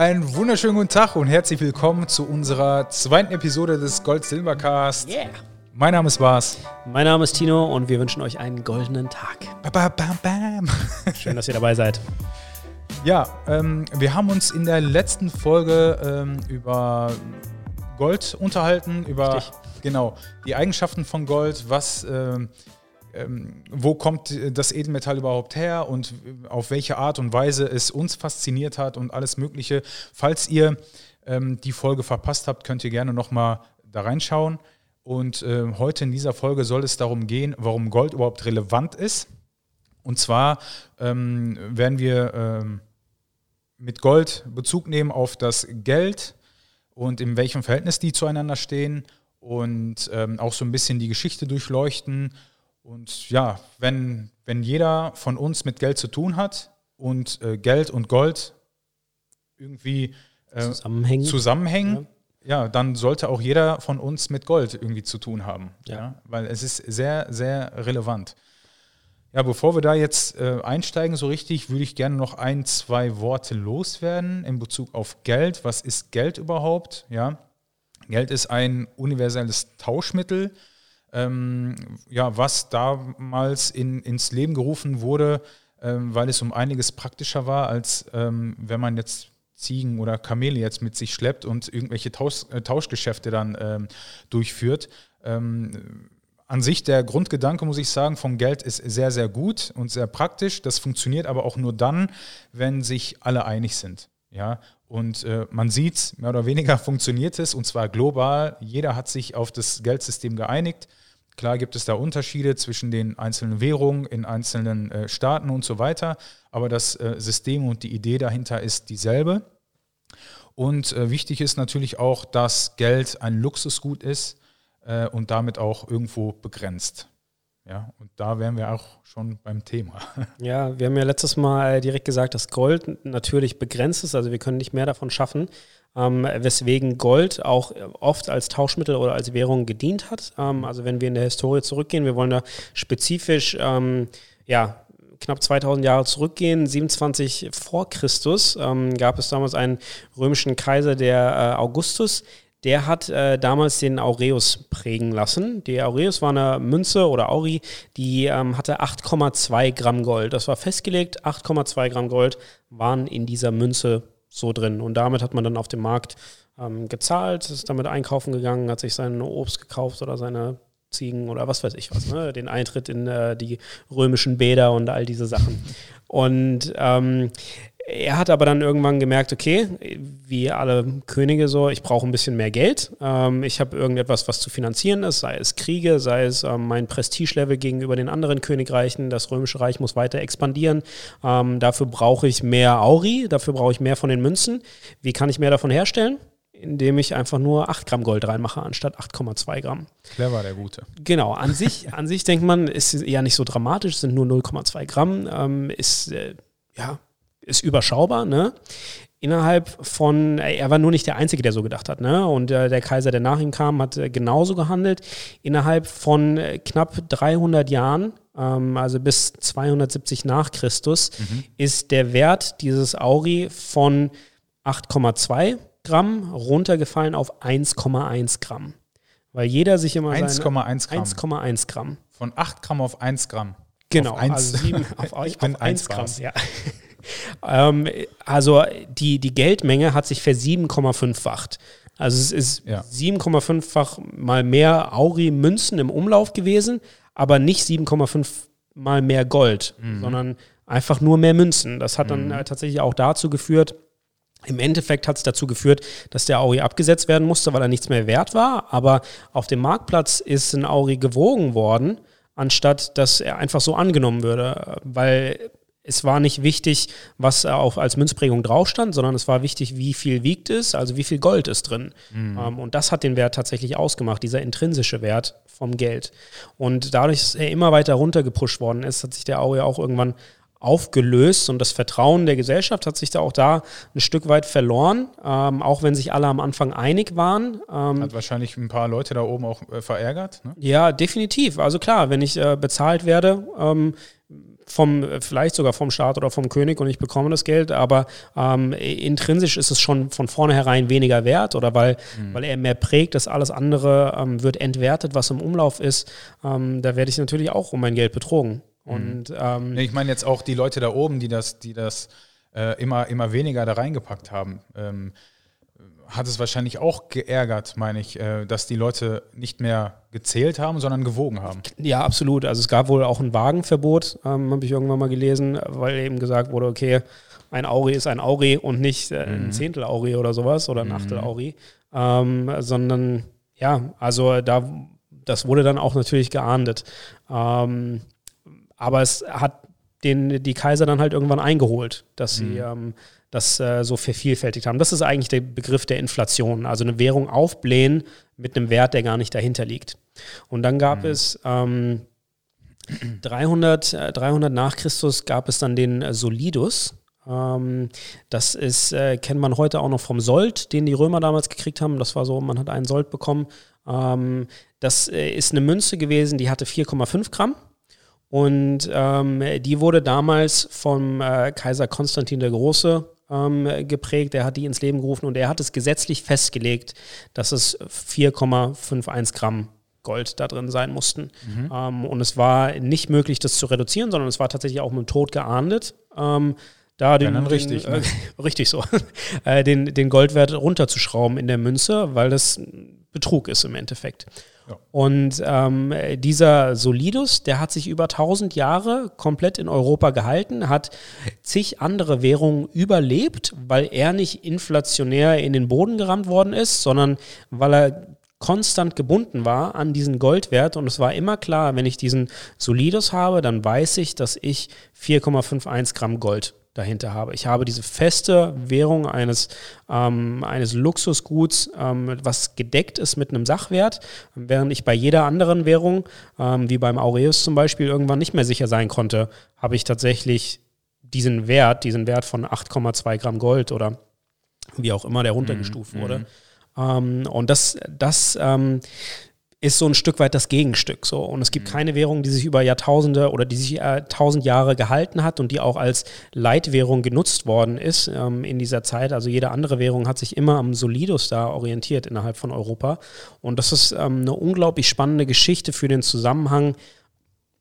Einen wunderschönen guten Tag und herzlich willkommen zu unserer zweiten Episode des Gold-Silber-Cast. Yeah. Mein Name ist Bas. Mein Name ist Tino und wir wünschen euch einen goldenen Tag. Ba, ba, bam, bam. Schön, dass ihr dabei seid. Ja, ähm, wir haben uns in der letzten Folge ähm, über Gold unterhalten, über Richtig. genau die Eigenschaften von Gold, was ähm, ähm, wo kommt das Edelmetall überhaupt her und auf welche Art und Weise es uns fasziniert hat und alles Mögliche. Falls ihr ähm, die Folge verpasst habt, könnt ihr gerne nochmal da reinschauen. Und äh, heute in dieser Folge soll es darum gehen, warum Gold überhaupt relevant ist. Und zwar ähm, werden wir ähm, mit Gold Bezug nehmen auf das Geld und in welchem Verhältnis die zueinander stehen und ähm, auch so ein bisschen die Geschichte durchleuchten. Und ja, wenn, wenn jeder von uns mit Geld zu tun hat und äh, Geld und Gold irgendwie äh, Zusammenhängen. zusammenhängen, ja. dann sollte auch jeder von uns mit Gold irgendwie zu tun haben. Ja. Weil es ist sehr, sehr relevant. Ja, bevor wir da jetzt äh, einsteigen, so richtig, würde ich gerne noch ein, zwei Worte loswerden in Bezug auf Geld. Was ist Geld überhaupt? Ja, Geld ist ein universelles Tauschmittel, ähm, ja, was damals in, ins Leben gerufen wurde, ähm, weil es um einiges praktischer war, als ähm, wenn man jetzt Ziegen oder Kamele jetzt mit sich schleppt und irgendwelche Tausch, äh, Tauschgeschäfte dann ähm, durchführt. Ähm, an sich der Grundgedanke, muss ich sagen, vom Geld ist sehr, sehr gut und sehr praktisch. Das funktioniert aber auch nur dann, wenn sich alle einig sind. Ja, und äh, man sieht, mehr oder weniger funktioniert es und zwar global. Jeder hat sich auf das Geldsystem geeinigt. Klar gibt es da Unterschiede zwischen den einzelnen Währungen in einzelnen äh, Staaten und so weiter, aber das äh, System und die Idee dahinter ist dieselbe. Und äh, wichtig ist natürlich auch, dass Geld ein Luxusgut ist äh, und damit auch irgendwo begrenzt. Ja, und da wären wir auch schon beim Thema. Ja, wir haben ja letztes Mal direkt gesagt, dass Gold natürlich begrenzt ist, also wir können nicht mehr davon schaffen, ähm, weswegen Gold auch oft als Tauschmittel oder als Währung gedient hat. Ähm, also wenn wir in der Historie zurückgehen, wir wollen da spezifisch, ähm, ja, knapp 2000 Jahre zurückgehen, 27 vor Christus, ähm, gab es damals einen römischen Kaiser, der äh, Augustus, der hat äh, damals den Aureus prägen lassen. Die Aureus war eine Münze oder Auri, die ähm, hatte 8,2 Gramm Gold. Das war festgelegt, 8,2 Gramm Gold waren in dieser Münze so drin. Und damit hat man dann auf dem Markt ähm, gezahlt, ist damit einkaufen gegangen, hat sich sein Obst gekauft oder seine Ziegen oder was weiß ich was, ne? den Eintritt in äh, die römischen Bäder und all diese Sachen. Und ähm, er hat aber dann irgendwann gemerkt, okay, wie alle Könige so, ich brauche ein bisschen mehr Geld. Ähm, ich habe irgendetwas, was zu finanzieren ist, sei es Kriege, sei es ähm, mein Prestigelevel gegenüber den anderen Königreichen. Das Römische Reich muss weiter expandieren. Ähm, dafür brauche ich mehr Auri, dafür brauche ich mehr von den Münzen. Wie kann ich mehr davon herstellen? Indem ich einfach nur 8 Gramm Gold reinmache, anstatt 8,2 Gramm. Clever, der Gute. Genau, an sich, an sich denkt man, ist ja nicht so dramatisch, es sind nur 0,2 Gramm, ähm, ist äh, ja ist überschaubar, ne? Innerhalb von, er war nur nicht der Einzige, der so gedacht hat, ne? Und äh, der Kaiser, der nach ihm kam, hat äh, genauso gehandelt. Innerhalb von äh, knapp 300 Jahren, ähm, also bis 270 nach Christus, Mhm. ist der Wert dieses Auri von 8,2 Gramm runtergefallen auf 1,1 Gramm. Weil jeder sich immer seine 1,1 Gramm. 1,1 Gramm. Von 8 Gramm auf 1 Gramm. Genau, Auf eins. also sieben, auf, Ich auf bin 1 eins Gramm. Ja. Ähm, also die, die Geldmenge hat sich versiebenkommafacht. Also es ist Ja. 7,5-fach mal mehr Auri-Münzen im Umlauf gewesen, aber nicht 7,5 mal mehr Gold, Mhm. sondern einfach nur mehr Münzen. Das hat dann äh, tatsächlich auch dazu geführt, im Endeffekt hat es dazu geführt, dass der Auri abgesetzt werden musste, weil er nichts mehr wert war. Aber auf dem Marktplatz ist ein Auri gewogen worden, anstatt dass er einfach so angenommen würde. Weil es war nicht wichtig, was auch als Münzprägung drauf stand, sondern es war wichtig, wie viel wiegt es, also wie viel Gold ist drin. Ähm, und das hat den Wert tatsächlich ausgemacht, dieser intrinsische Wert vom Geld. Und dadurch, dass er immer weiter runtergepusht worden ist, hat sich der Auri auch irgendwann aufgelöst und das Vertrauen der Gesellschaft hat sich da auch da ein Stück weit verloren, ähm, auch wenn sich alle am Anfang einig waren. Ähm, Hat wahrscheinlich ein paar Leute da oben auch äh, verärgert. Ne? ja, definitiv. Also klar, wenn ich äh, bezahlt werde, ähm, vom, vielleicht sogar vom Staat oder vom König und ich bekomme das Geld, aber ähm, intrinsisch ist es schon von vornherein weniger wert oder weil, mhm. weil er mehr prägt, dass alles andere ähm, wird entwertet, was im Umlauf ist. Ähm, da werde ich natürlich auch um mein Geld betrogen. Mhm. Und, ähm, ich meine jetzt auch die Leute da oben, die das, die das äh, immer, immer weniger da reingepackt haben. Ähm, hat es wahrscheinlich auch geärgert, meine ich, äh, dass die Leute nicht mehr gezählt haben, sondern gewogen haben. Ja, absolut. Also es gab wohl auch ein Wagenverbot, ähm, habe ich irgendwann mal gelesen, weil eben gesagt wurde, okay, ein Auri ist ein Auri und nicht äh, ein mhm. Zehntel Auri oder sowas oder ein mhm. Achtel Auri, ähm, sondern ja, also da, das wurde dann auch natürlich geahndet. Ähm, aber es hat den, die Kaiser dann halt irgendwann eingeholt, dass sie mhm. ähm, das äh, so vervielfältigt haben. Das ist eigentlich der Begriff der Inflation, also eine Währung aufblähen mit einem Wert, der gar nicht dahinter liegt. Und dann gab mhm. es ähm, 300, äh, 300 nach Christus gab es dann den äh, Solidus. Ähm, das ist, äh, kennt man heute auch noch vom Sold, den die Römer damals gekriegt haben. Das war so, man hat einen Sold bekommen. Ähm, das äh, ist eine Münze gewesen, die hatte 4,5 Gramm. Und ähm, die wurde damals vom äh, Kaiser Konstantin der Große ähm, geprägt. Er hat die ins Leben gerufen und er hat es gesetzlich festgelegt, dass es 4,51 Gramm Gold da drin sein mussten. Mhm. Ähm, und es war nicht möglich, das zu reduzieren, sondern es war tatsächlich auch mit dem Tod geahndet. Ähm, da den, ja, richtig, den, äh, richtig so, äh, den, den Goldwert runterzuschrauben in der Münze, weil das Betrug ist im Endeffekt. Und ähm, dieser Solidus, der hat sich über 1000 Jahre komplett in Europa gehalten, hat zig andere Währungen überlebt, weil er nicht inflationär in den Boden gerammt worden ist, sondern weil er konstant gebunden war an diesen Goldwert. Und es war immer klar, wenn ich diesen Solidus habe, dann weiß ich, dass ich 4,51 Gramm Gold dahinter habe. Ich habe diese feste Währung eines, ähm, eines Luxusguts, ähm, was gedeckt ist mit einem Sachwert, während ich bei jeder anderen Währung, ähm, wie beim Aureus zum Beispiel, irgendwann nicht mehr sicher sein konnte, habe ich tatsächlich diesen Wert, diesen Wert von 8,2 Gramm Gold oder wie auch immer der runtergestuft mhm. wurde. Mhm. Ähm, und das, das ähm, ist so ein Stück weit das Gegenstück. So. Und es gibt mhm. keine Währung, die sich über Jahrtausende oder die sich äh, tausend Jahre gehalten hat und die auch als Leitwährung genutzt worden ist ähm, in dieser Zeit. Also jede andere Währung hat sich immer am Solidus da orientiert innerhalb von Europa. Und das ist ähm, eine unglaublich spannende Geschichte für den Zusammenhang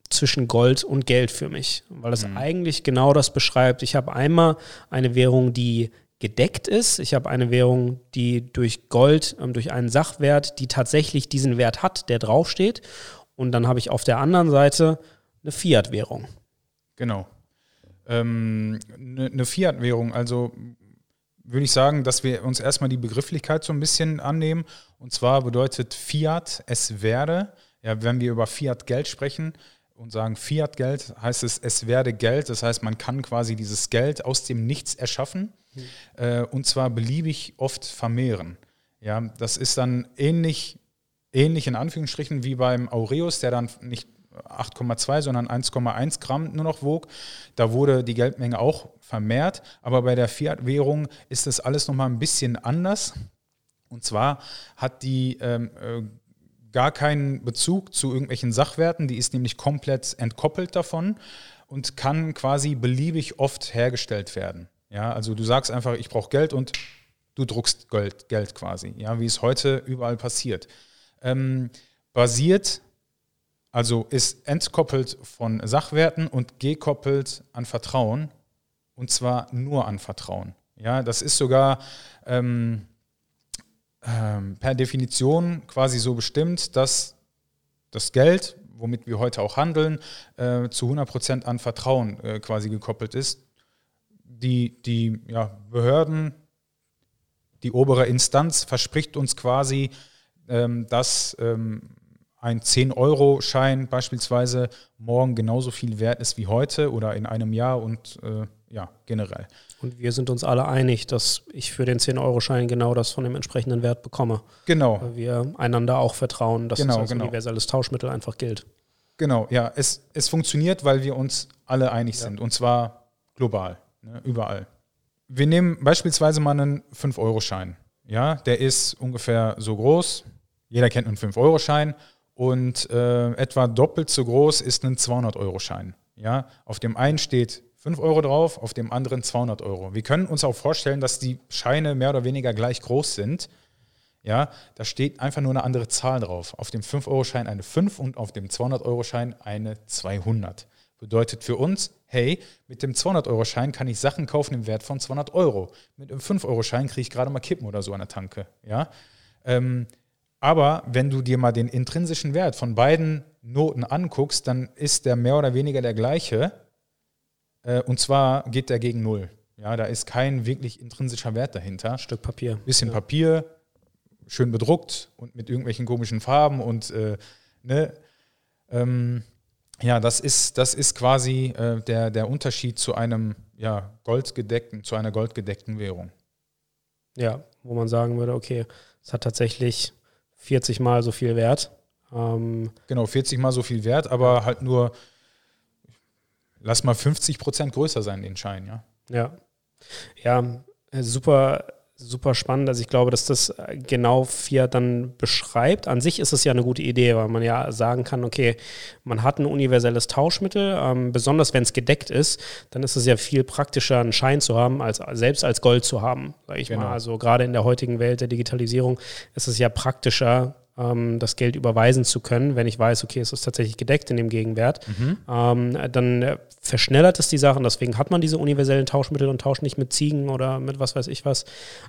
zwischen Gold und Geld für mich, weil es mhm. eigentlich genau das beschreibt. Ich habe einmal eine Währung, die gedeckt ist. Ich habe eine Währung, die durch Gold, ähm, durch einen Sachwert, die tatsächlich diesen Wert hat, der draufsteht. Und dann habe ich auf der anderen Seite eine Fiat-Währung. Genau. Ähm, eine, eine Fiat-Währung, also würde ich sagen, dass wir uns erstmal die Begrifflichkeit so ein bisschen annehmen. Und zwar bedeutet Fiat, es werde, ja, wenn wir über Fiat-Geld sprechen, und sagen Fiat-Geld, heißt es, es werde Geld. Das heißt, man kann quasi dieses Geld aus dem Nichts erschaffen mhm. äh, und zwar beliebig oft vermehren. Ja, das ist dann ähnlich, ähnlich in Anführungsstrichen wie beim Aureus, der dann nicht 8,2, sondern 1,1 Gramm nur noch wog. Da wurde die Geldmenge auch vermehrt, aber bei der Fiat-Währung ist das alles nochmal ein bisschen anders. Und zwar hat die ähm, äh, gar keinen Bezug zu irgendwelchen Sachwerten, die ist nämlich komplett entkoppelt davon und kann quasi beliebig oft hergestellt werden. Ja, also du sagst einfach, ich brauche Geld und du druckst Geld, Geld quasi, ja, wie es heute überall passiert. Ähm, basiert, also ist entkoppelt von Sachwerten und gekoppelt an Vertrauen und zwar nur an Vertrauen. Ja, das ist sogar ähm, ähm, per Definition quasi so bestimmt, dass das Geld, womit wir heute auch handeln, äh, zu 100% an Vertrauen äh, quasi gekoppelt ist. Die, die ja, Behörden, die obere Instanz verspricht uns quasi, ähm, dass ähm, ein 10-Euro-Schein beispielsweise morgen genauso viel wert ist wie heute oder in einem Jahr und äh, ja, generell. Und wir sind uns alle einig, dass ich für den 10-Euro-Schein genau das von dem entsprechenden Wert bekomme. Genau. Weil wir einander auch vertrauen, dass genau, es als genau. universelles Tauschmittel einfach gilt. Genau, ja. Es, es funktioniert, weil wir uns alle einig ja. sind. Und zwar global, ne, überall. Wir nehmen beispielsweise mal einen 5-Euro-Schein. Ja, der ist ungefähr so groß. Jeder kennt einen 5-Euro-Schein. Und äh, etwa doppelt so groß ist ein 200-Euro-Schein. Ja, auf dem einen steht 5 Euro drauf, auf dem anderen 200 Euro. Wir können uns auch vorstellen, dass die Scheine mehr oder weniger gleich groß sind. Ja, da steht einfach nur eine andere Zahl drauf. Auf dem 5-Euro-Schein eine 5 und auf dem 200-Euro-Schein eine 200. Bedeutet für uns, hey, mit dem 200-Euro-Schein kann ich Sachen kaufen im Wert von 200 Euro. Mit einem 5-Euro-Schein kriege ich gerade mal Kippen oder so an der Tanke. Ja? Ähm, aber wenn du dir mal den intrinsischen Wert von beiden Noten anguckst, dann ist der mehr oder weniger der gleiche. Äh, und zwar geht der gegen Null. Ja, da ist kein wirklich intrinsischer Wert dahinter. Stück Papier. Bisschen ja. Papier, schön bedruckt und mit irgendwelchen komischen Farben und äh, ne, ähm, ja, das ist, das ist quasi äh, der, der Unterschied zu einem ja, goldgedeckten, zu einer goldgedeckten Währung. Ja, wo man sagen würde, okay, es hat tatsächlich 40 mal so viel Wert. Ähm genau, 40 mal so viel Wert, aber halt nur, lass mal 50 Prozent größer sein, den Schein, ja. Ja. Ja, super super spannend. Also ich glaube, dass das äh, genau Fiat dann beschreibt. An sich ist es ja eine gute Idee, weil man ja sagen kann, okay, man hat ein universelles Tauschmittel, ähm, besonders wenn es gedeckt ist, dann ist es ja viel praktischer, einen Schein zu haben, als selbst als Gold zu haben, sage ich genau. mal. Also gerade in der heutigen Welt der Digitalisierung ist es ja praktischer, ähm, das Geld überweisen zu können, wenn ich weiß, okay, es ist tatsächlich gedeckt in dem Gegenwert, mhm. ähm, dann verschnellert es die Sachen. Deswegen hat man diese universellen Tauschmittel und tauscht nicht mit Ziegen oder mit was weiß ich was.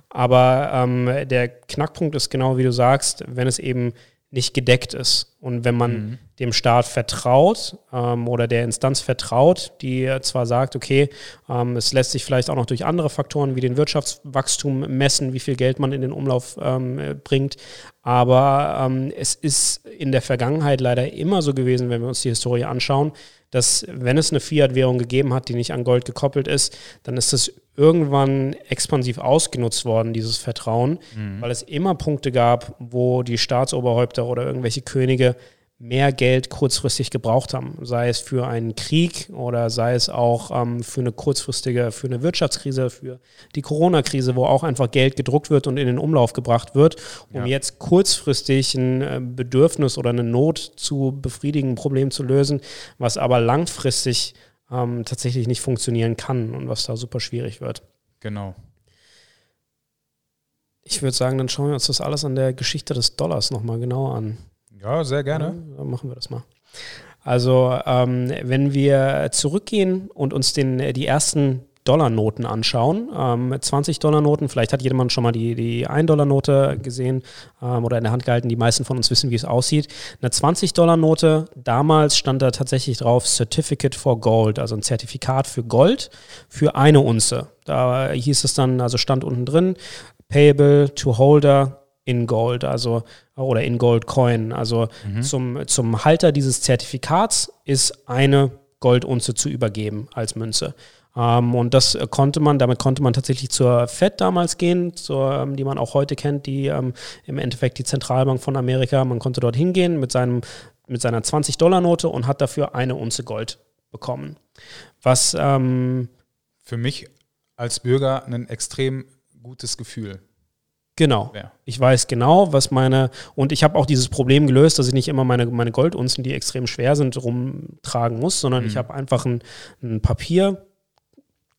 Aber ähm, der Knackpunkt ist genau wie du sagst, wenn es eben nicht gedeckt ist. Und wenn man mhm. dem Staat vertraut ähm, oder der Instanz vertraut, die zwar sagt, okay, ähm, es lässt sich vielleicht auch noch durch andere Faktoren wie den Wirtschaftswachstum messen, wie viel Geld man in den Umlauf ähm, bringt, aber ähm, es ist in der Vergangenheit leider immer so gewesen, wenn wir uns die Historie anschauen, dass wenn es eine Fiat-Währung gegeben hat, die nicht an Gold gekoppelt ist, dann ist es irgendwann expansiv ausgenutzt worden, dieses Vertrauen, mhm. weil es immer Punkte gab, wo die Staatsoberhäupter oder irgendwelche Könige mehr Geld kurzfristig gebraucht haben, sei es für einen Krieg oder sei es auch ähm, für eine kurzfristige, für eine Wirtschaftskrise, für die Corona-Krise, wo auch einfach Geld gedruckt wird und in den Umlauf gebracht wird, um ja. jetzt kurzfristig ein äh, Bedürfnis oder eine Not zu befriedigen, ein Problem zu lösen, was aber langfristig ähm, tatsächlich nicht funktionieren kann und was da super schwierig wird. Genau. Ich würde sagen, dann schauen wir uns das alles an der Geschichte des Dollars nochmal genauer an. Ja, sehr gerne. Ja, machen wir das mal. Also, ähm, wenn wir zurückgehen und uns den, die ersten Dollarnoten anschauen. Ähm, 20 Dollarnoten, vielleicht hat jemand schon mal die, die 1-Dollar-Note gesehen ähm, oder in der Hand gehalten. Die meisten von uns wissen, wie es aussieht. Eine 20-Dollar-Note, damals stand da tatsächlich drauf Certificate for Gold, also ein Zertifikat für Gold für eine Unze. Da hieß es dann, also stand unten drin, payable to holder in Gold, also oder in Gold Coin. Also mhm. zum, zum Halter dieses Zertifikats ist eine Goldunze zu übergeben als Münze. Ähm, und das konnte man, damit konnte man tatsächlich zur Fed damals gehen, zur, ähm, die man auch heute kennt, die ähm, im Endeffekt die Zentralbank von Amerika. Man konnte dort hingehen mit, seinem, mit seiner 20-Dollar-Note und hat dafür eine Unze Gold bekommen. Was ähm, für mich als Bürger ein extrem gutes Gefühl Genau. Ja. Ich weiß genau, was meine, und ich habe auch dieses Problem gelöst, dass ich nicht immer meine, meine Goldunzen, die extrem schwer sind, rumtragen muss, sondern mhm. ich habe einfach ein, ein Papier,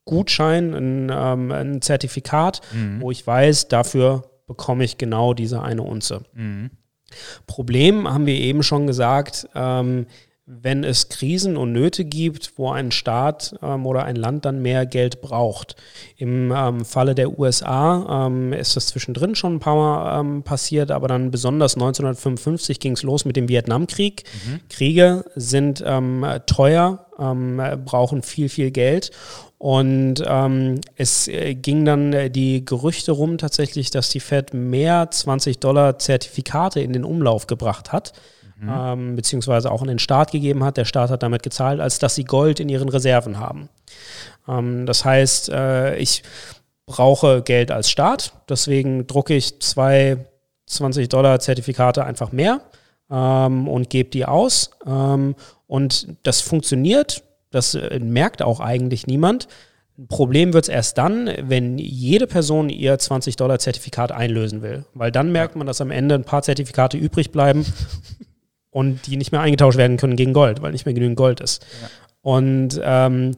Gutschein, ein, ähm, ein Zertifikat, mhm. wo ich weiß, dafür bekomme ich genau diese eine Unze. Mhm. Problem haben wir eben schon gesagt, ähm, wenn es Krisen und Nöte gibt, wo ein Staat ähm, oder ein Land dann mehr Geld braucht. Im ähm, Falle der USA ähm, ist das zwischendrin schon ein paar Mal ähm, passiert, aber dann besonders 1955 ging es los mit dem Vietnamkrieg. Mhm. Kriege sind ähm, teuer, ähm, brauchen viel, viel Geld und ähm, es äh, ging dann äh, die Gerüchte rum tatsächlich, dass die Fed mehr 20 Dollar Zertifikate in den Umlauf gebracht hat mhm. ähm, beziehungsweise auch an den Staat gegeben hat. Der Staat hat damit gezahlt, als dass sie Gold in ihren Reserven haben. Ähm, das heißt, äh, ich brauche Geld als Staat, deswegen drucke ich zwei 20 Dollar Zertifikate einfach mehr ähm, und gebe die aus. Ähm, und das funktioniert, das äh, merkt auch eigentlich niemand. Problem wird es erst dann, wenn jede Person ihr 20-Dollar-Zertifikat einlösen will. Weil dann merkt man, dass am Ende ein paar Zertifikate übrig bleiben und die nicht mehr eingetauscht werden können gegen Gold, weil nicht mehr genügend Gold ist. Ja. Und ähm,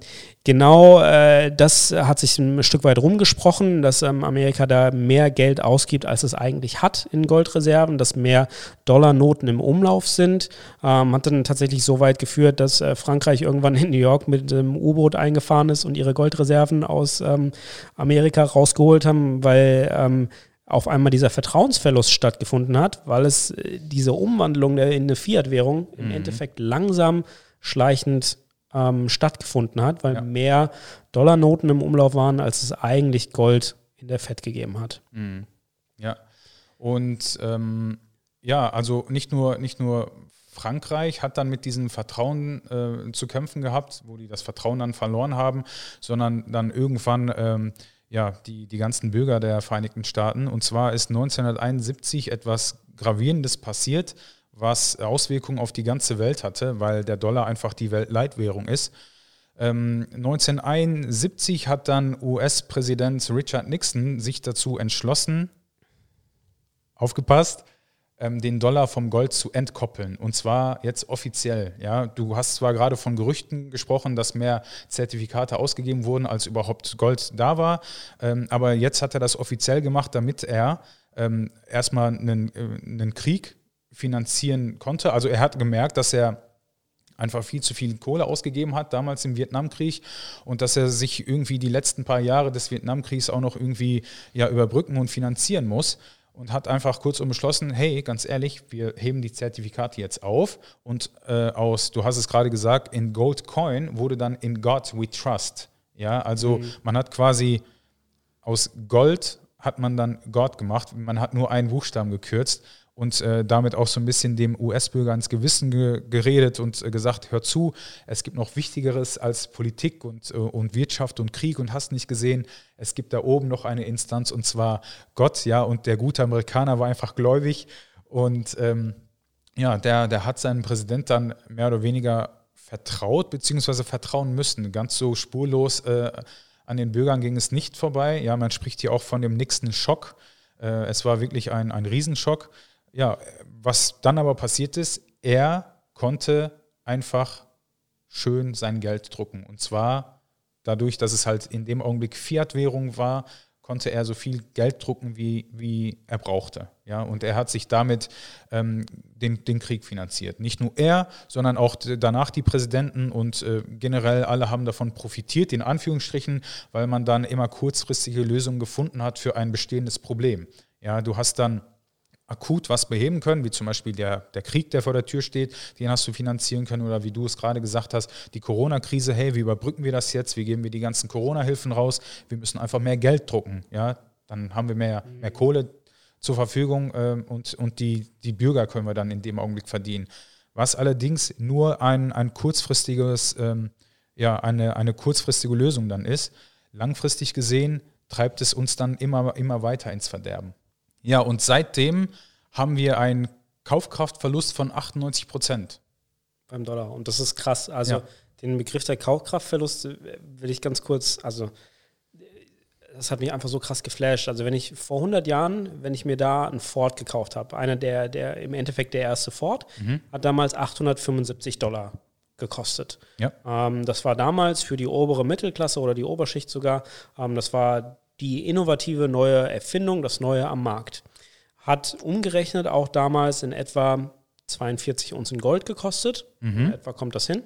genau äh, das hat sich ein Stück weit rumgesprochen, dass ähm, Amerika da mehr Geld ausgibt, als es eigentlich hat in Goldreserven, dass mehr Dollarnoten im Umlauf sind. Ähm, hat dann tatsächlich so weit geführt, dass äh, Frankreich irgendwann in New York mit einem U-Boot eingefahren ist und ihre Goldreserven aus ähm, Amerika rausgeholt haben, weil ähm, auf einmal dieser Vertrauensverlust stattgefunden hat, weil es äh, diese Umwandlung in eine Fiat-Währung im mhm. Endeffekt langsam, schleichend ähm, stattgefunden hat, weil ja. mehr Dollarnoten im Umlauf waren, als es eigentlich Gold in der FED gegeben hat. Mhm. Ja, und ähm, ja, also nicht nur, nicht nur Frankreich hat dann mit diesem Vertrauen äh, zu kämpfen gehabt, wo die das Vertrauen dann verloren haben, sondern dann irgendwann ähm, ja, die, die ganzen Bürger der Vereinigten Staaten. Und zwar ist 1971 etwas Gravierendes passiert, was Auswirkungen auf die ganze Welt hatte, weil der Dollar einfach die Weltleitwährung ist. Ähm, 1971 hat dann US-Präsident Richard Nixon sich dazu entschlossen, aufgepasst, den Dollar vom Gold zu entkoppeln. Und zwar jetzt offiziell. Ja, du hast zwar gerade von Gerüchten gesprochen, dass mehr Zertifikate ausgegeben wurden, als überhaupt Gold da war, ähm, aber jetzt hat er das offiziell gemacht, damit er ähm, erstmal einen, äh, einen Krieg finanzieren konnte. Also er hat gemerkt, dass er einfach viel zu viel Kohle ausgegeben hat, damals im Vietnamkrieg, und dass er sich irgendwie die letzten paar Jahre des Vietnamkriegs auch noch irgendwie ja, überbrücken und finanzieren muss. Und hat einfach kurzum beschlossen, hey, ganz ehrlich, wir heben die Zertifikate jetzt auf und äh, aus, du hast es gerade gesagt, in Gold Coin wurde dann in God we trust. Ja, also mhm. man hat quasi aus Gold hat man dann Gott gemacht, man hat nur einen Buchstaben gekürzt und äh, damit auch so ein bisschen dem US-Bürger ins Gewissen ge geredet und äh, gesagt, hör zu, es gibt noch Wichtigeres als Politik und, äh, und Wirtschaft und Krieg und hast nicht gesehen, es gibt da oben noch eine Instanz und zwar Gott, ja, und der gute Amerikaner war einfach gläubig und ähm, ja, der, der hat seinen Präsident dann mehr oder weniger vertraut beziehungsweise vertrauen müssen. Ganz so spurlos äh, an den Bürgern ging es nicht vorbei. Ja, man spricht hier auch von dem nächsten Schock. Äh, es war wirklich ein, ein Riesenschock. Ja, was dann aber passiert ist, er konnte einfach schön sein Geld drucken. Und zwar dadurch, dass es halt in dem Augenblick Fiat-Währung war, konnte er so viel Geld drucken, wie, wie er brauchte. Ja, und er hat sich damit ähm, den, den Krieg finanziert. Nicht nur er, sondern auch danach die Präsidenten und äh, generell alle haben davon profitiert, in Anführungsstrichen, weil man dann immer kurzfristige Lösungen gefunden hat für ein bestehendes Problem. Ja, du hast dann akut was beheben können, wie zum Beispiel der, der Krieg, der vor der Tür steht, den hast du finanzieren können oder wie du es gerade gesagt hast, die Corona-Krise, hey, wie überbrücken wir das jetzt, wie geben wir die ganzen Corona-Hilfen raus, wir müssen einfach mehr Geld drucken, ja, dann haben wir mehr, mehr Kohle zur Verfügung äh, und, und die, die Bürger können wir dann in dem Augenblick verdienen. Was allerdings nur ein, ein kurzfristiges, ähm, ja, eine, eine kurzfristige Lösung dann ist. Langfristig gesehen treibt es uns dann immer, immer weiter ins Verderben. Ja, und seitdem haben wir einen Kaufkraftverlust von 98 Prozent. Beim Dollar. Und das ist krass. Also ja. den Begriff der Kaufkraftverlust will ich ganz kurz, also das hat mich einfach so krass geflasht. Also wenn ich vor 100 Jahren, wenn ich mir da einen Ford gekauft habe, einer der, der im Endeffekt der erste Ford, mhm. hat damals 875 Dollar gekostet. Ja. Ähm, das war damals für die obere Mittelklasse oder die Oberschicht sogar, ähm, das war die innovative neue Erfindung, das Neue am Markt. Hat umgerechnet auch damals in etwa 42 Unzen Gold gekostet. Mhm. Etwa kommt das hin.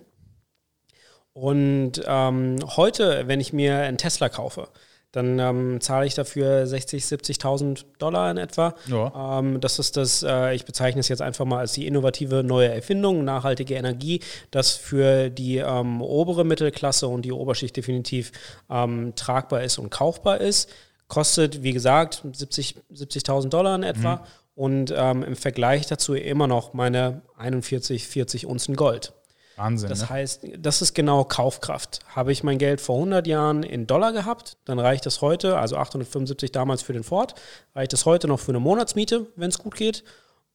Und ähm, heute, wenn ich mir einen Tesla kaufe, dann ähm, zahle ich dafür 60, 70.000 Dollar in etwa. Ja. Ähm, das ist das, äh, ich bezeichne es jetzt einfach mal als die innovative neue Erfindung, nachhaltige Energie, das für die ähm, obere Mittelklasse und die Oberschicht definitiv ähm, tragbar ist und kaufbar ist. Kostet, wie gesagt, 70.000 70 Dollar in etwa. Mhm. Und ähm, im Vergleich dazu immer noch meine 41, 40 Unzen Gold. Wahnsinn. Das ne? heißt, das ist genau Kaufkraft. Habe ich mein Geld vor 100 Jahren in Dollar gehabt, dann reicht das heute, also 875 damals für den Ford, reicht das heute noch für eine Monatsmiete, wenn es gut geht.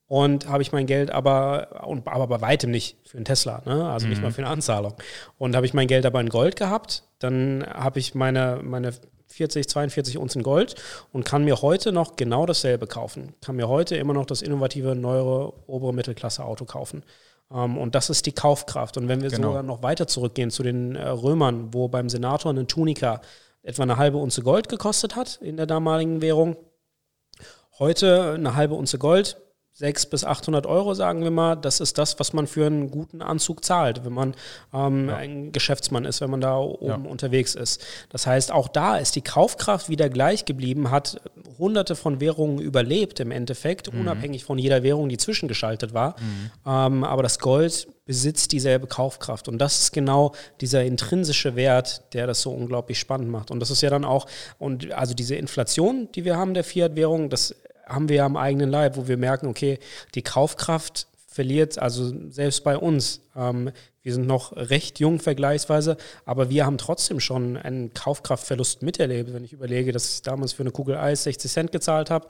Und habe ich mein Geld aber, und, aber bei weitem nicht für einen Tesla, ne? also mhm. nicht mal für eine Anzahlung. Und habe ich mein Geld aber in Gold gehabt, dann habe ich meine, meine 40, 42 Unzen Gold und kann mir heute noch genau dasselbe kaufen. Kann mir heute immer noch das innovative, neuere, obere Mittelklasse Auto kaufen. Ähm, und das ist die Kaufkraft. Und wenn wir Genau. sogar noch weiter zurückgehen zu den äh, Römern, wo beim Senator eine Tunika etwa eine halbe Unze Gold gekostet hat in der damaligen Währung, heute eine halbe Unze Gold, 600 bis 800 Euro, sagen wir mal, das ist das, was man für einen guten Anzug zahlt, wenn man ähm, ein Geschäftsmann ist, wenn man da oben Ja. unterwegs ist. Das heißt, auch da ist die Kaufkraft wieder gleich geblieben, hat hunderte von Währungen überlebt im Endeffekt, unabhängig von jeder Währung, die zwischengeschaltet war. Ähm, aber das Gold besitzt dieselbe Kaufkraft. Und das ist genau dieser intrinsische Wert, der das so unglaublich spannend macht. Und das ist ja dann auch, und also diese Inflation, die wir haben der Fiat-Währung, das haben wir ja am eigenen Leib, wo wir merken, okay, die Kaufkraft verliert, also selbst bei uns. Ähm, wir sind noch recht jung vergleichsweise, aber wir haben trotzdem schon einen Kaufkraftverlust miterlebt. Wenn ich überlege, dass ich damals für eine Kugel Eis 60 Cent gezahlt habe,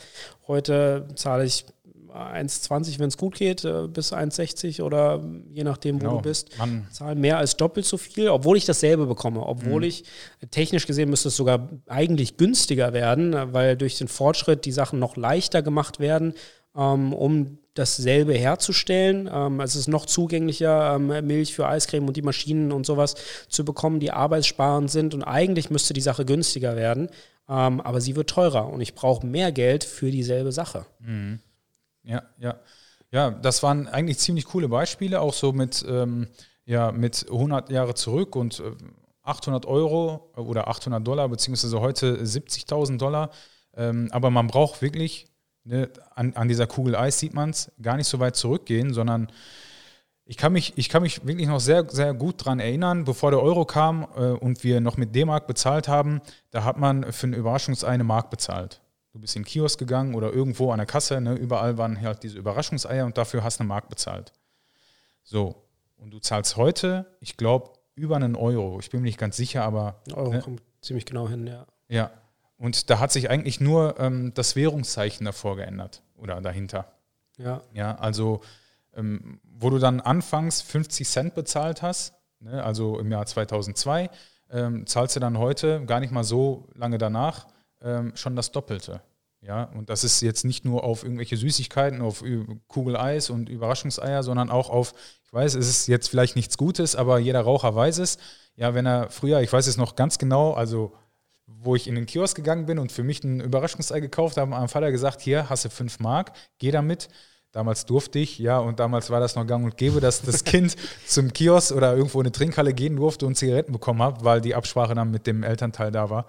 heute zahle ich 1,20, wenn es gut geht, äh, bis 1,60 oder je nachdem, wo Genau. du bist. Man- Zahle mehr als doppelt so viel, obwohl ich dasselbe bekomme. Obwohl ich, technisch gesehen, müsste es sogar eigentlich günstiger werden, weil durch den Fortschritt die Sachen noch leichter gemacht werden, ähm, um dasselbe herzustellen. Ähm, es ist noch zugänglicher, ähm, Milch für Eiscreme und die Maschinen und sowas zu bekommen, die arbeitssparend sind. Und eigentlich müsste die Sache günstiger werden. Aber sie wird teurer und ich brauche mehr Geld für dieselbe Sache. Ja, ja. Ja, das waren eigentlich ziemlich coole Beispiele, auch so mit, ähm, ja, mit 100 Jahre zurück und äh, 800 Euro oder 800 Dollar, beziehungsweise heute 70.000 Dollar. Ähm, aber man braucht wirklich, ne, an, an dieser Kugel Eis sieht man es, gar nicht so weit zurückgehen, sondern ich kann mich, ich kann mich wirklich noch sehr, sehr gut dran erinnern, bevor der Euro kam äh, und wir noch mit D-Mark bezahlt haben, da hat man für eine Überraschungsei eine Mark bezahlt. Du bist in den Kiosk gegangen oder irgendwo an der Kasse, ne, überall waren halt diese Überraschungseier und dafür hast du eine Mark bezahlt. So, und du zahlst heute, ich glaube, über einen Euro. Ich bin mir nicht ganz sicher, aber Ein Euro Ne? kommt ziemlich genau hin, ja. ja. Und da hat sich eigentlich nur ähm, das Währungszeichen davor geändert oder dahinter. Ja, Ja, also ähm, wo du dann anfangs 50 Cent bezahlt hast, ne, also im Jahr 2002, ähm, zahlst du dann heute, gar nicht mal so lange danach, ähm, schon das Doppelte. Ja, und das ist jetzt nicht nur auf irgendwelche Süßigkeiten, auf Ü- Kugel Eis und Überraschungseier, sondern auch auf, ich weiß, es ist jetzt vielleicht nichts Gutes, aber jeder Raucher weiß es. Ja, wenn er früher, ich weiß es noch ganz genau, also wo ich in den Kiosk gegangen bin und für mich ein Überraschungsei gekauft habe, hat mein Vater gesagt, hier hast du 5 Mark, geh damit. Damals durfte ich, ja, und damals war das noch gang und gäbe, dass das Kind zum Kiosk oder irgendwo in eine Trinkhalle gehen durfte und Zigaretten bekommen hat, weil die Absprache dann mit dem Elternteil da war.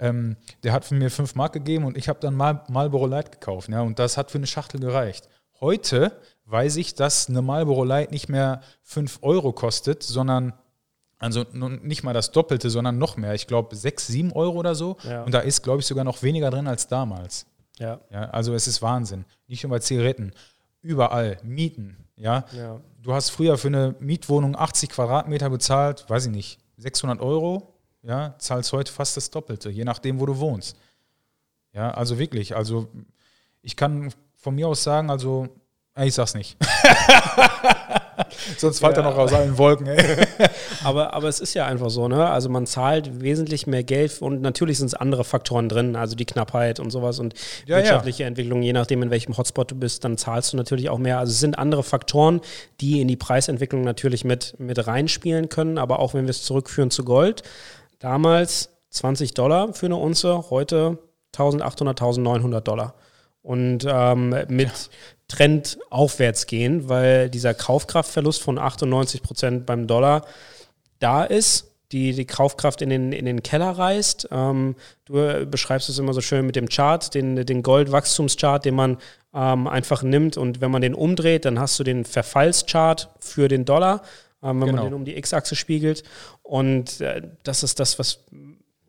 Ähm, der hat für mir 5 Mark gegeben und ich habe dann mal Marlboro Light gekauft. Ja, und das hat für eine Schachtel gereicht. Heute weiß ich, dass eine Marlboro Light nicht mehr 5 Euro kostet, sondern also nicht mal das Doppelte, sondern noch mehr. Ich glaube 6, 7 Euro oder so. Ja. Und da ist, glaube ich, sogar noch weniger drin als damals. ja, Ja, also es ist Wahnsinn. Nicht nur bei Zigaretten. Überall. Mieten. Ja. ja. Du hast früher für eine Mietwohnung 80 Quadratmeter bezahlt, weiß ich nicht, 600 Euro. Ja, zahlst heute fast das Doppelte, je nachdem, wo du wohnst. Ja, also wirklich. Also ich kann von mir aus sagen, also ich sag's nicht. Sonst fällt Ja. er noch aus allen Wolken. Ey. Aber, aber es ist ja einfach so, ne? Also man zahlt wesentlich mehr Geld und natürlich sind es andere Faktoren drin, also die Knappheit und sowas und Ja, ja. wirtschaftliche Entwicklung, je nachdem, in welchem Hotspot du bist, dann zahlst du natürlich auch mehr. Also es sind andere Faktoren, die in die Preisentwicklung natürlich mit, mit reinspielen können, aber auch wenn wir es zurückführen zu Gold, damals 20 Dollar für eine Unze, heute 1800, 1900 Dollar. Und ähm, mit Trend aufwärts gehen, weil dieser Kaufkraftverlust von 98 Prozent beim Dollar da ist, die die Kaufkraft in den, in den Keller reißt. Ähm, du beschreibst es immer so schön mit dem Chart, den, den Goldwachstumschart, den man ähm, einfach nimmt und wenn man den umdreht, dann hast du den Verfallschart für den Dollar, ähm, wenn Genau. man den um die X-Achse spiegelt. Und äh, das ist das, was,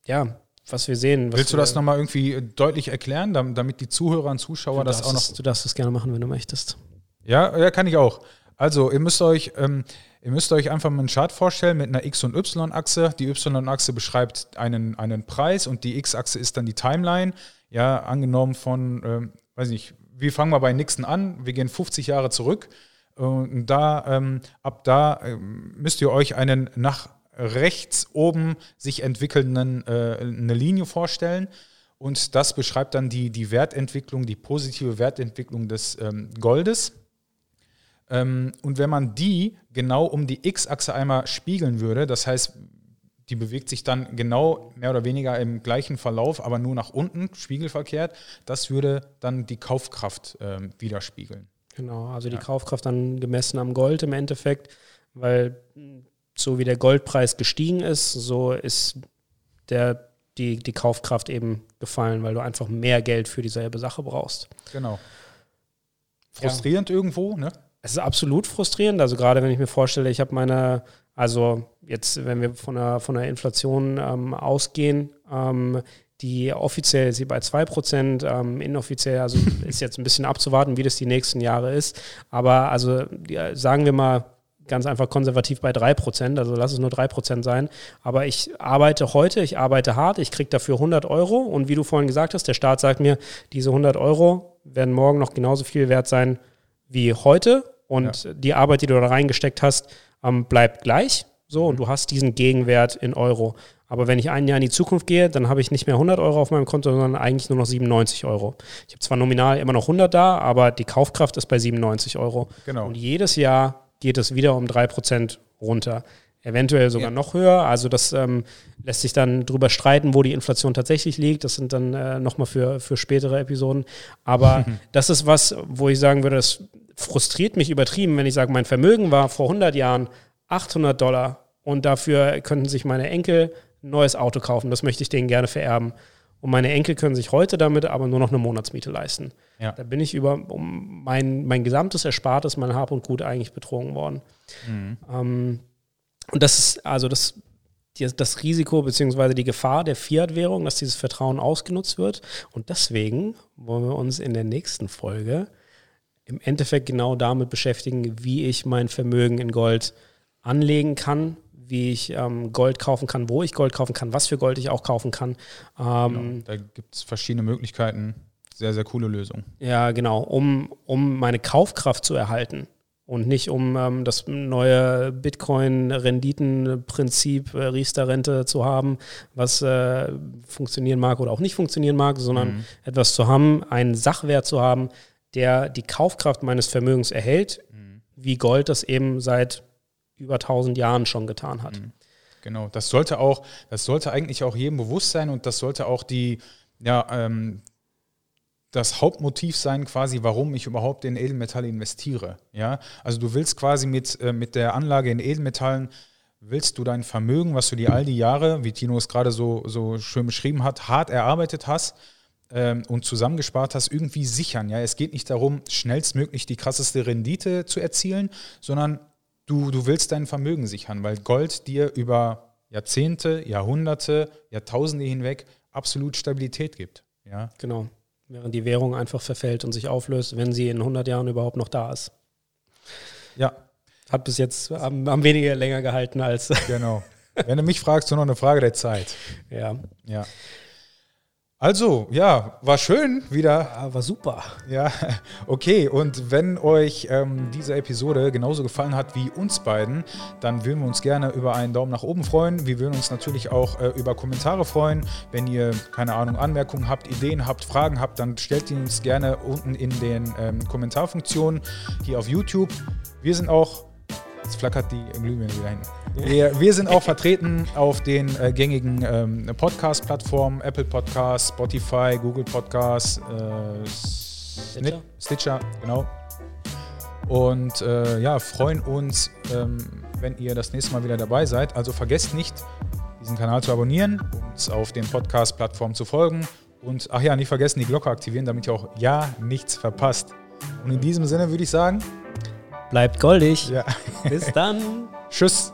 ja, was wir sehen. Was Willst du das nochmal irgendwie äh, deutlich erklären, dam- damit die Zuhörer und Zuschauer das auch noch es, Du darfst es gerne machen, wenn du möchtest. Ja, ja, kann ich auch. Also, ihr müsst euch, ähm, ihr müsst euch einfach mal einen Chart vorstellen mit einer X- und Y-Achse. Die Y-Achse beschreibt einen, einen Preis und die X-Achse ist dann die Timeline. Ja, angenommen von, ähm, weiß nicht, wir fangen mal bei Nixon an, wir gehen 50 Jahre zurück. Und da, ähm, ab da ähm, müsst ihr euch einen nach rechts oben sich entwickelnden äh, eine Linie vorstellen. Und das beschreibt dann die, die Wertentwicklung, die positive Wertentwicklung des ähm, Goldes. Ähm, und wenn man die genau um die X-Achse einmal spiegeln würde, das heißt, die bewegt sich dann genau mehr oder weniger im gleichen Verlauf, aber nur nach unten, spiegelverkehrt, das würde dann die Kaufkraft ähm, widerspiegeln. Genau, also die ja. Kaufkraft dann gemessen am Gold im Endeffekt, weil so wie der Goldpreis gestiegen ist, so ist der, die, die Kaufkraft eben gefallen, weil du einfach mehr Geld für dieselbe Sache brauchst. Genau. Frustrierend ja. irgendwo, ne? Es ist absolut frustrierend. Also gerade wenn ich mir vorstelle, ich habe meine, also jetzt, wenn wir von der, von der Inflation ähm, ausgehen, ähm, die offiziell ist sie bei 2%, ähm, inoffiziell, also ist jetzt ein bisschen abzuwarten, wie das die nächsten Jahre ist. Aber also sagen wir mal ganz einfach konservativ bei 3%, also lass es nur 3% sein. Aber ich arbeite heute, ich arbeite hart, ich kriege dafür 100 Euro und wie du vorhin gesagt hast, der Staat sagt mir, diese 100 Euro werden morgen noch genauso viel wert sein wie heute und ja. die Arbeit, die du da reingesteckt hast, ähm, bleibt gleich. So, und du hast diesen Gegenwert in Euro. Aber wenn ich ein Jahr in die Zukunft gehe, dann habe ich nicht mehr 100 Euro auf meinem Konto, sondern eigentlich nur noch 97 Euro. Ich habe zwar nominal immer noch 100 da, aber die Kaufkraft ist bei 97 Euro. Genau. Und jedes Jahr geht es wieder um 3% runter. Eventuell sogar ja. noch höher. Also das ähm, lässt sich dann drüber streiten, wo die Inflation tatsächlich liegt. Das sind dann äh, nochmal für, für spätere Episoden. Aber das ist was, wo ich sagen würde, das frustriert mich übertrieben, wenn ich sage, mein Vermögen war vor 100 Jahren 800 Dollar und dafür könnten sich meine Enkel ein neues Auto kaufen. Das möchte ich denen gerne vererben. Und meine Enkel können sich heute damit aber nur noch eine Monatsmiete leisten. Ja. Da bin ich über um mein, mein gesamtes Erspartes, mein Hab und Gut eigentlich betrogen worden. Mhm. Ähm, und das ist also das, das Risiko bzw. die Gefahr der Fiat-Währung, dass dieses Vertrauen ausgenutzt wird. Und deswegen wollen wir uns in der nächsten Folge im Endeffekt genau damit beschäftigen, wie ich mein Vermögen in Gold anlegen kann, wie ich ähm, Gold kaufen kann, wo ich Gold kaufen kann, was für Gold ich auch kaufen kann. Ähm, genau, da gibt es verschiedene Möglichkeiten. Sehr, sehr coole Lösung. Ja, genau, um, um meine Kaufkraft zu erhalten und nicht um ähm, das neue Bitcoin-Renditenprinzip äh, Riester-Rente zu haben, was äh, funktionieren mag oder auch nicht funktionieren mag, sondern mhm. etwas zu haben, einen Sachwert zu haben, der die Kaufkraft meines Vermögens erhält, mhm. wie Gold das eben seit über 1000 Jahren schon getan hat. Mhm. Genau, das sollte auch, das sollte eigentlich auch jedem bewusst sein und das sollte auch die, ja, ähm, das Hauptmotiv sein, quasi, warum ich überhaupt in Edelmetalle investiere. Ja, also du willst quasi mit, äh, mit der Anlage in Edelmetallen willst du dein Vermögen, was du dir all die Jahre, wie Tino es gerade so, so schön beschrieben hat, hart erarbeitet hast, ähm, und zusammengespart hast, irgendwie sichern. Ja, es geht nicht darum, schnellstmöglich die krasseste Rendite zu erzielen, sondern du, du willst dein Vermögen sichern, weil Gold dir über Jahrzehnte, Jahrhunderte, Jahrtausende hinweg absolut Stabilität gibt. Ja, genau. Während die Währung einfach verfällt und sich auflöst, wenn sie in 100 Jahren überhaupt noch da ist. Ja. Hat bis jetzt am, am weniger länger gehalten als. Genau. Wenn du mich fragst, nur noch eine Frage der Zeit. Ja. Ja. Also, ja, war schön wieder. Ja, war super. Ja, okay. Und wenn euch ähm, diese Episode genauso gefallen hat wie uns beiden, dann würden wir uns gerne über einen Daumen nach oben freuen. Wir würden uns natürlich auch äh, über Kommentare freuen. Wenn ihr, keine Ahnung, Anmerkungen habt, Ideen habt, Fragen habt, dann stellt die uns gerne unten in den ähm, Kommentarfunktionen hier auf YouTube. Wir sind auch Jetzt flackert die Glühbirne wieder hin. Wir, wir, sind auch vertreten auf den äh, gängigen ähm, Podcast-Plattformen: Apple Podcasts, Spotify, Google Podcasts, äh, Stitcher. Stitcher, genau. Und äh, ja, freuen uns, ähm, wenn ihr das nächste Mal wieder dabei seid. Also vergesst nicht, diesen Kanal zu abonnieren, uns auf den Podcast-Plattformen zu folgen und ach ja, nicht vergessen, die Glocke aktivieren, damit ihr auch ja nichts verpasst. Und in diesem Sinne würde ich sagen, Bleibt goldig. Ja. Bis dann. Tschüss.